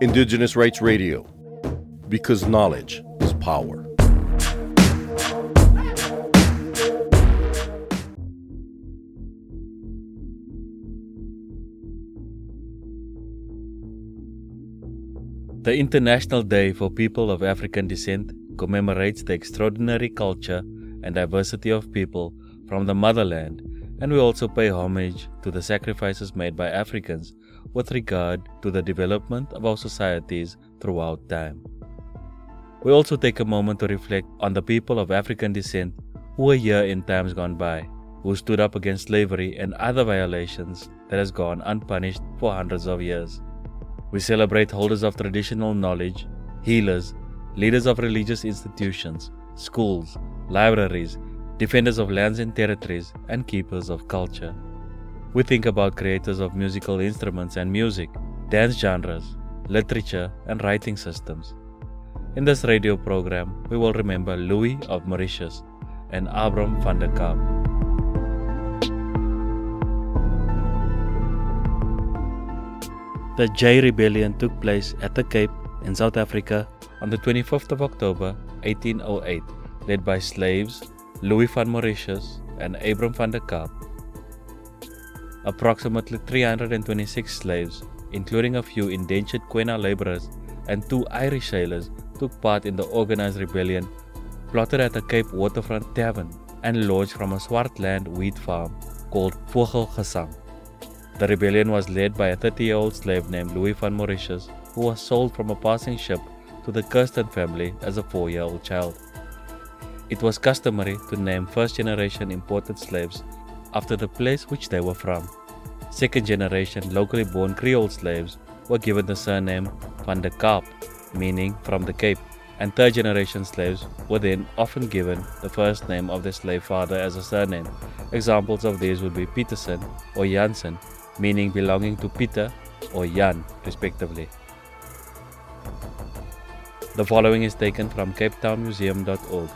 Indigenous Rights Radio, because knowledge is power. The International Day for People of African Descent commemorates the extraordinary culture and diversity of people from the motherland, and we also pay homage to the sacrifices made by Africans with regard to the development of our societies throughout time. We also take a moment to reflect on the people of African descent who were here in times gone by, who stood up against slavery and other violations that has gone unpunished for hundreds of years. We celebrate holders of traditional knowledge, healers, leaders of religious institutions, schools, libraries, defenders of lands and territories, and keepers of culture. We think about creators of musical instruments and music, dance genres, literature, and writing systems. In this radio program, we will remember Louis of Mauritius and Abram van der Kaap. The Jay Rebellion took place at the Cape in South Africa on the 25th of October 1808, led by slaves Louis van Mauritius and Abram van der Kaap Approximately 326 slaves, including a few indentured Quena laborers and two Irish sailors, took part in the organized rebellion plotted at a Cape Waterfront Tavern and lodged from a Swartland wheat farm called Vogelgesang. The rebellion was led by a 30 year old slave named Louis van Mauritius, who was sold from a passing ship to the Kirsten family as a four year old child. It was customary to name first generation imported slaves after the place which they were from. Second generation locally born Creole slaves were given the surname Van der Kaap, meaning from the Cape, and third generation slaves were then often given the first name of their slave father as a surname. Examples of these would be Peterson or Jansen, meaning belonging to Peter or Jan, respectively. The following is taken from capetownmuseum.org.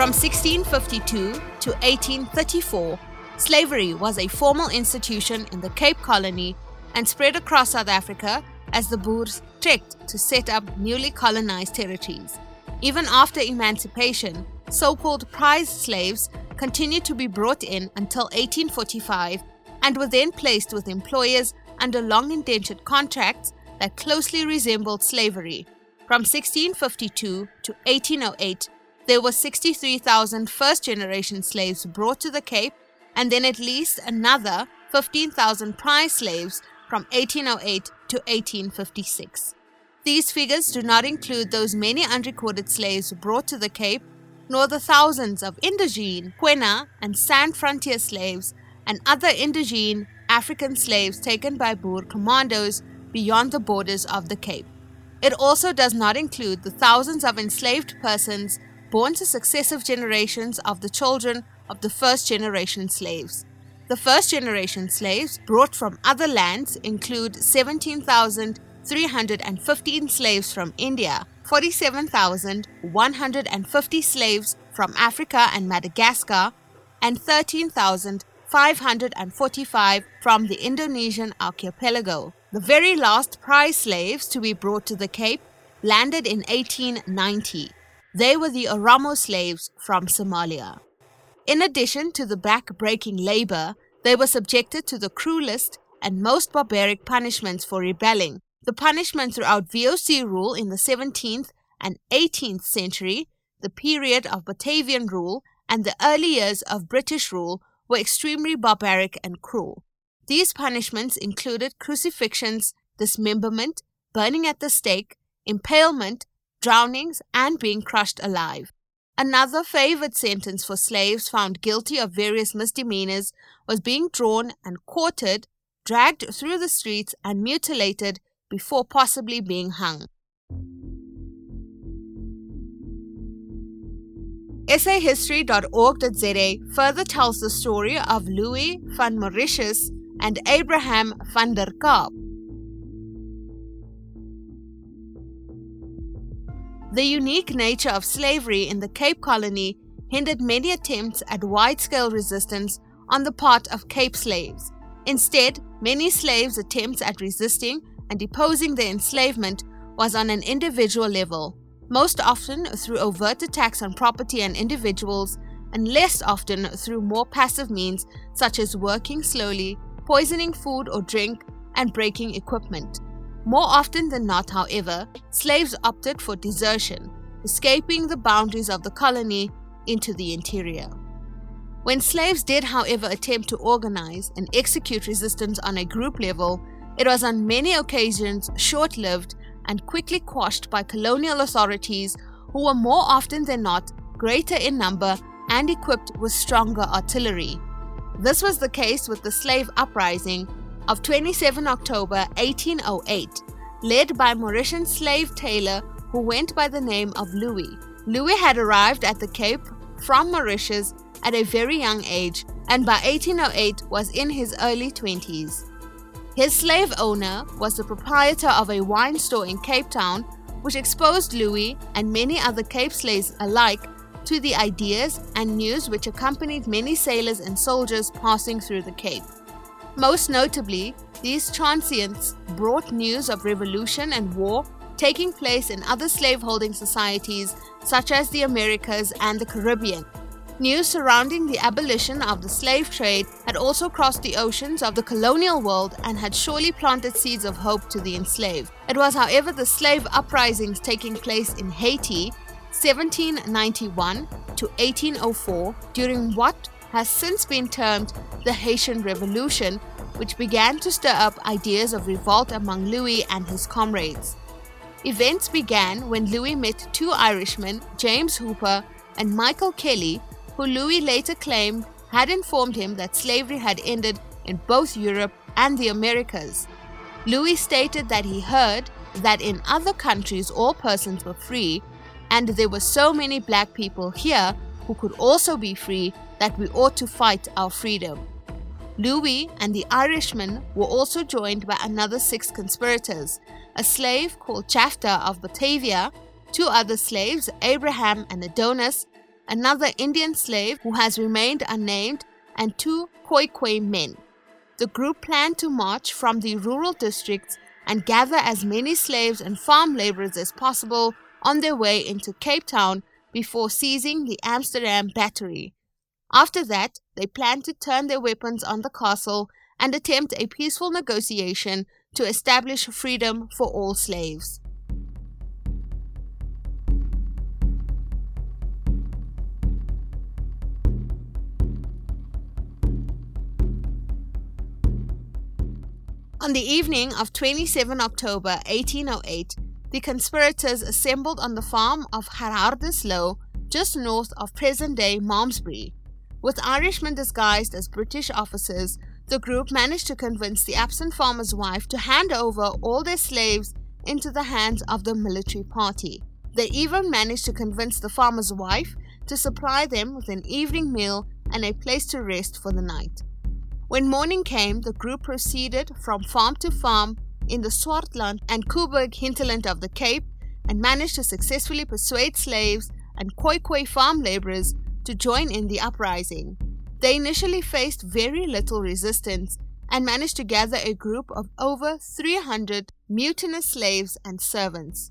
From 1652 to 1834, slavery was a formal institution in the Cape Colony and spread across South Africa as the Boers trekked to set up newly colonized territories. Even after emancipation, so called prize slaves continued to be brought in until 1845 and were then placed with employers under long indentured contracts that closely resembled slavery. From 1652 to 1808, there were 63,000 first generation slaves brought to the Cape, and then at least another 15,000 prize slaves from 1808 to 1856. These figures do not include those many unrecorded slaves brought to the Cape, nor the thousands of indigene, Quena, and San frontier slaves and other indigene African slaves taken by Boer commandos beyond the borders of the Cape. It also does not include the thousands of enslaved persons born to successive generations of the children of the first generation slaves. The first generation slaves brought from other lands include 17,315 slaves from India, 47,150 slaves from Africa and Madagascar, and 13,545 from the Indonesian archipelago. The very last prize slaves to be brought to the Cape landed in 1890. They were the Oromo slaves from Somalia. In addition to the back breaking labor, they were subjected to the cruelest and most barbaric punishments for rebelling. The punishment throughout VOC rule in the 17th and 18th century, the period of Batavian rule, and the early years of British rule were extremely barbaric and cruel. These punishments included crucifixions, dismemberment, burning at the stake, impalement, drownings, and being crushed alive. Another favored sentence for slaves found guilty of various misdemeanors was being drawn and quartered, dragged through the streets, and mutilated before possibly being hung. SAhistory.org.za further tells the story of Louis van Mauritius and Abraham van der Kaap, The unique nature of slavery in the Cape Colony hindered many attempts at wide scale resistance on the part of Cape slaves. Instead, many slaves' attempts at resisting and deposing their enslavement was on an individual level, most often through overt attacks on property and individuals, and less often through more passive means such as working slowly, poisoning food or drink, and breaking equipment. More often than not, however, slaves opted for desertion, escaping the boundaries of the colony into the interior. When slaves did, however, attempt to organize and execute resistance on a group level, it was on many occasions short lived and quickly quashed by colonial authorities who were more often than not greater in number and equipped with stronger artillery. This was the case with the slave uprising of 27 October 1808, led by Mauritian slave tailor who went by the name of Louis. Louis had arrived at the Cape from Mauritius at a very young age and by 1808 was in his early 20s. His slave owner was the proprietor of a wine store in Cape Town, which exposed Louis and many other Cape slaves alike to the ideas and news which accompanied many sailors and soldiers passing through the Cape. Most notably, these transients brought news of revolution and war taking place in other slaveholding societies such as the Americas and the Caribbean. News surrounding the abolition of the slave trade had also crossed the oceans of the colonial world and had surely planted seeds of hope to the enslaved. It was, however, the slave uprisings taking place in Haiti 1791 to 1804 during what has since been termed the Haitian Revolution, which began to stir up ideas of revolt among Louis and his comrades. Events began when Louis met two Irishmen, James Hooper and Michael Kelly, who Louis later claimed had informed him that slavery had ended in both Europe and the Americas. Louis stated that he heard that in other countries all persons were free, and there were so many black people here who could also be free that we ought to fight our freedom. Louis and the Irishman were also joined by another six conspirators a slave called Chafta of Batavia, two other slaves, Abraham and Adonis, another Indian slave who has remained unnamed, and two Khoikhoi men. The group planned to march from the rural districts and gather as many slaves and farm laborers as possible on their way into Cape Town before seizing the Amsterdam Battery. After that, they planned to turn their weapons on the castle and attempt a peaceful negotiation to establish freedom for all slaves. On the evening of 27 October 1808, the conspirators assembled on the farm of Gerhardus just north of present day Malmesbury. With Irishmen disguised as British officers, the group managed to convince the absent farmer's wife to hand over all their slaves into the hands of the military party. They even managed to convince the farmer's wife to supply them with an evening meal and a place to rest for the night. When morning came, the group proceeded from farm to farm in the Swartland and Koeberg hinterland of the Cape and managed to successfully persuade slaves and Khoikhoi farm laborers to join in the uprising. They initially faced very little resistance and managed to gather a group of over 300 mutinous slaves and servants.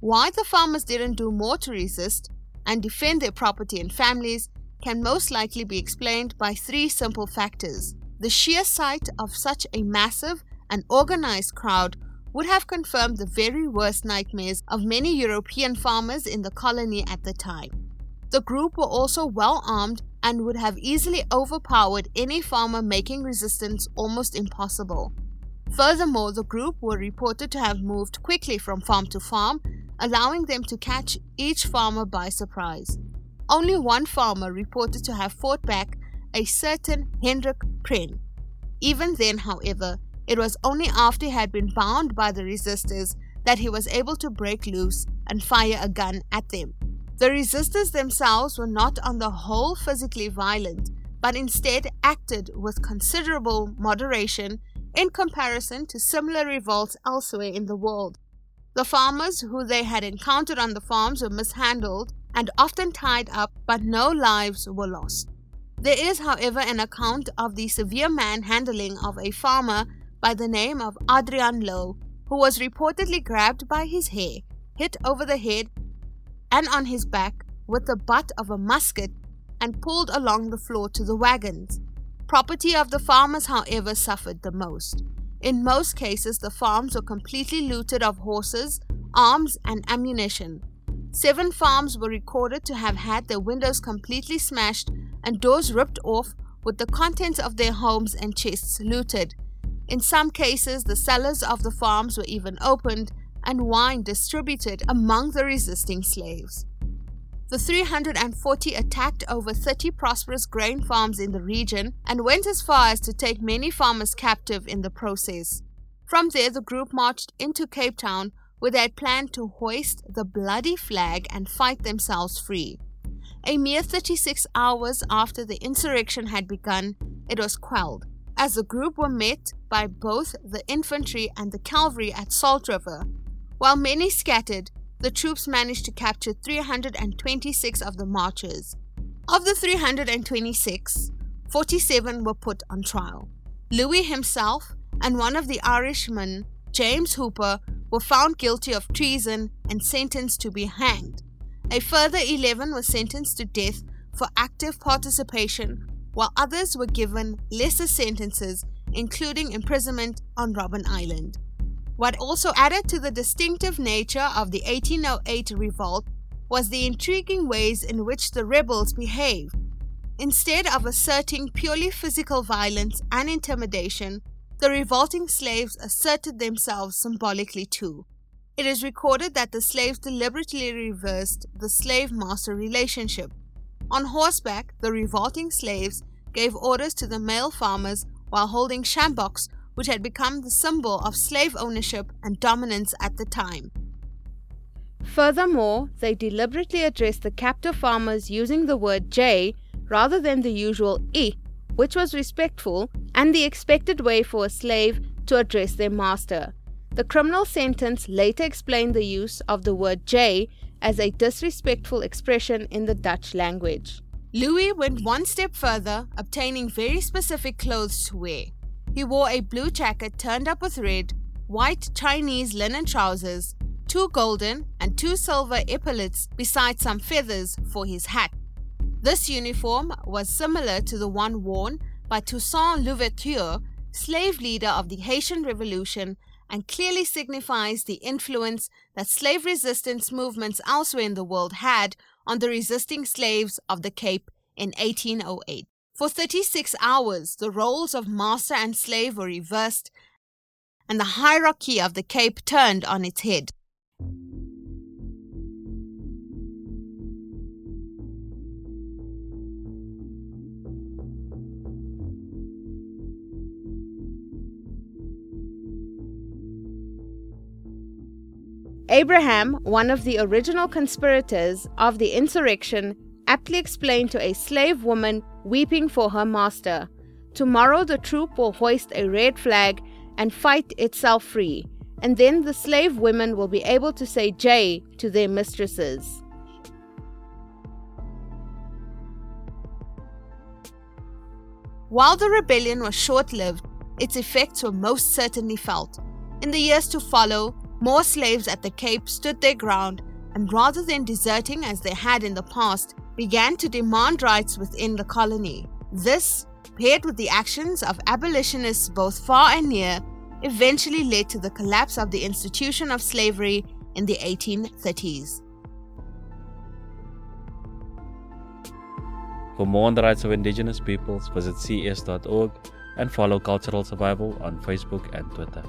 Why the farmers didn't do more to resist and defend their property and families can most likely be explained by three simple factors. The sheer sight of such a massive and organized crowd would have confirmed the very worst nightmares of many European farmers in the colony at the time. The group were also well armed and would have easily overpowered any farmer making resistance almost impossible. Furthermore, the group were reported to have moved quickly from farm to farm, allowing them to catch each farmer by surprise. Only one farmer reported to have fought back a certain Hendrik Pren. Even then, however, it was only after he had been bound by the resistors that he was able to break loose and fire a gun at them. The resistors themselves were not on the whole physically violent, but instead acted with considerable moderation in comparison to similar revolts elsewhere in the world. The farmers who they had encountered on the farms were mishandled and often tied up, but no lives were lost. There is, however, an account of the severe manhandling of a farmer by the name of Adrian Lowe, who was reportedly grabbed by his hair, hit over the head and on his back with the butt of a musket, and pulled along the floor to the wagons. Property of the farmers, however, suffered the most. In most cases, the farms were completely looted of horses, arms, and ammunition. Seven farms were recorded to have had their windows completely smashed and doors ripped off with the contents of their homes and chests looted. In some cases, the cellars of the farms were even opened and wine distributed among the resisting slaves. The 340 attacked over 30 prosperous grain farms in the region and went as far as to take many farmers captive in the process. From there, the group marched into Cape Town where they had planned to hoist the bloody flag and fight themselves free. A mere 36 hours after the insurrection had begun, it was quelled, as the group were met by both the infantry and the cavalry at Salt River. While many scattered, the troops managed to capture 326 of the marchers. Of the 326, 47 were put on trial. Louis himself and one of the Irishmen, James Hooper, were found guilty of treason and sentenced to be hanged. A further 11 were sentenced to death for active participation, while others were given lesser sentences, including imprisonment on Robben Island. What also added to the distinctive nature of the 1808 revolt was the intriguing ways in which the rebels behaved. Instead of asserting purely physical violence and intimidation, the revolting slaves asserted themselves symbolically too. It is recorded that the slaves deliberately reversed the slave master relationship. On horseback, the revolting slaves gave orders to the male farmers while holding sjamboks, which had become the symbol of slave ownership and dominance at the time. Furthermore, they deliberately addressed the captive farmers using the word J rather than the usual E, which was respectful and the expected way for a slave to address their master. The criminal sentence later explained the use of the word J as a disrespectful expression in the Dutch language. Louis went one step further, obtaining very specific clothes to wear. He wore a blue jacket turned up with red, white Chinese linen trousers, two golden and two silver epaulets, besides some feathers for his hat. This uniform was similar to the one worn by Toussaint Louverture, slave leader of the Haitian Revolution and clearly signifies the influence that slave resistance movements elsewhere in the world had on the resisting slaves of the Cape in 1808. For 36 hours, the roles of master and slave were reversed, and the hierarchy of the Cape turned on its head. Abraham, one of the original conspirators of the insurrection, aptly explained to a slave woman weeping for her master Tomorrow the troop will hoist a red flag and fight itself free, and then the slave women will be able to say J to their mistresses. While the rebellion was short lived, its effects were most certainly felt. In the years to follow, more slaves at the Cape stood their ground and rather than deserting as they had in the past, began to demand rights within the colony. This, paired with the actions of abolitionists both far and near, eventually led to the collapse of the institution of slavery in the 1830s. For more on the rights of indigenous peoples, visit cs.org and follow Cultural Survival on Facebook and Twitter.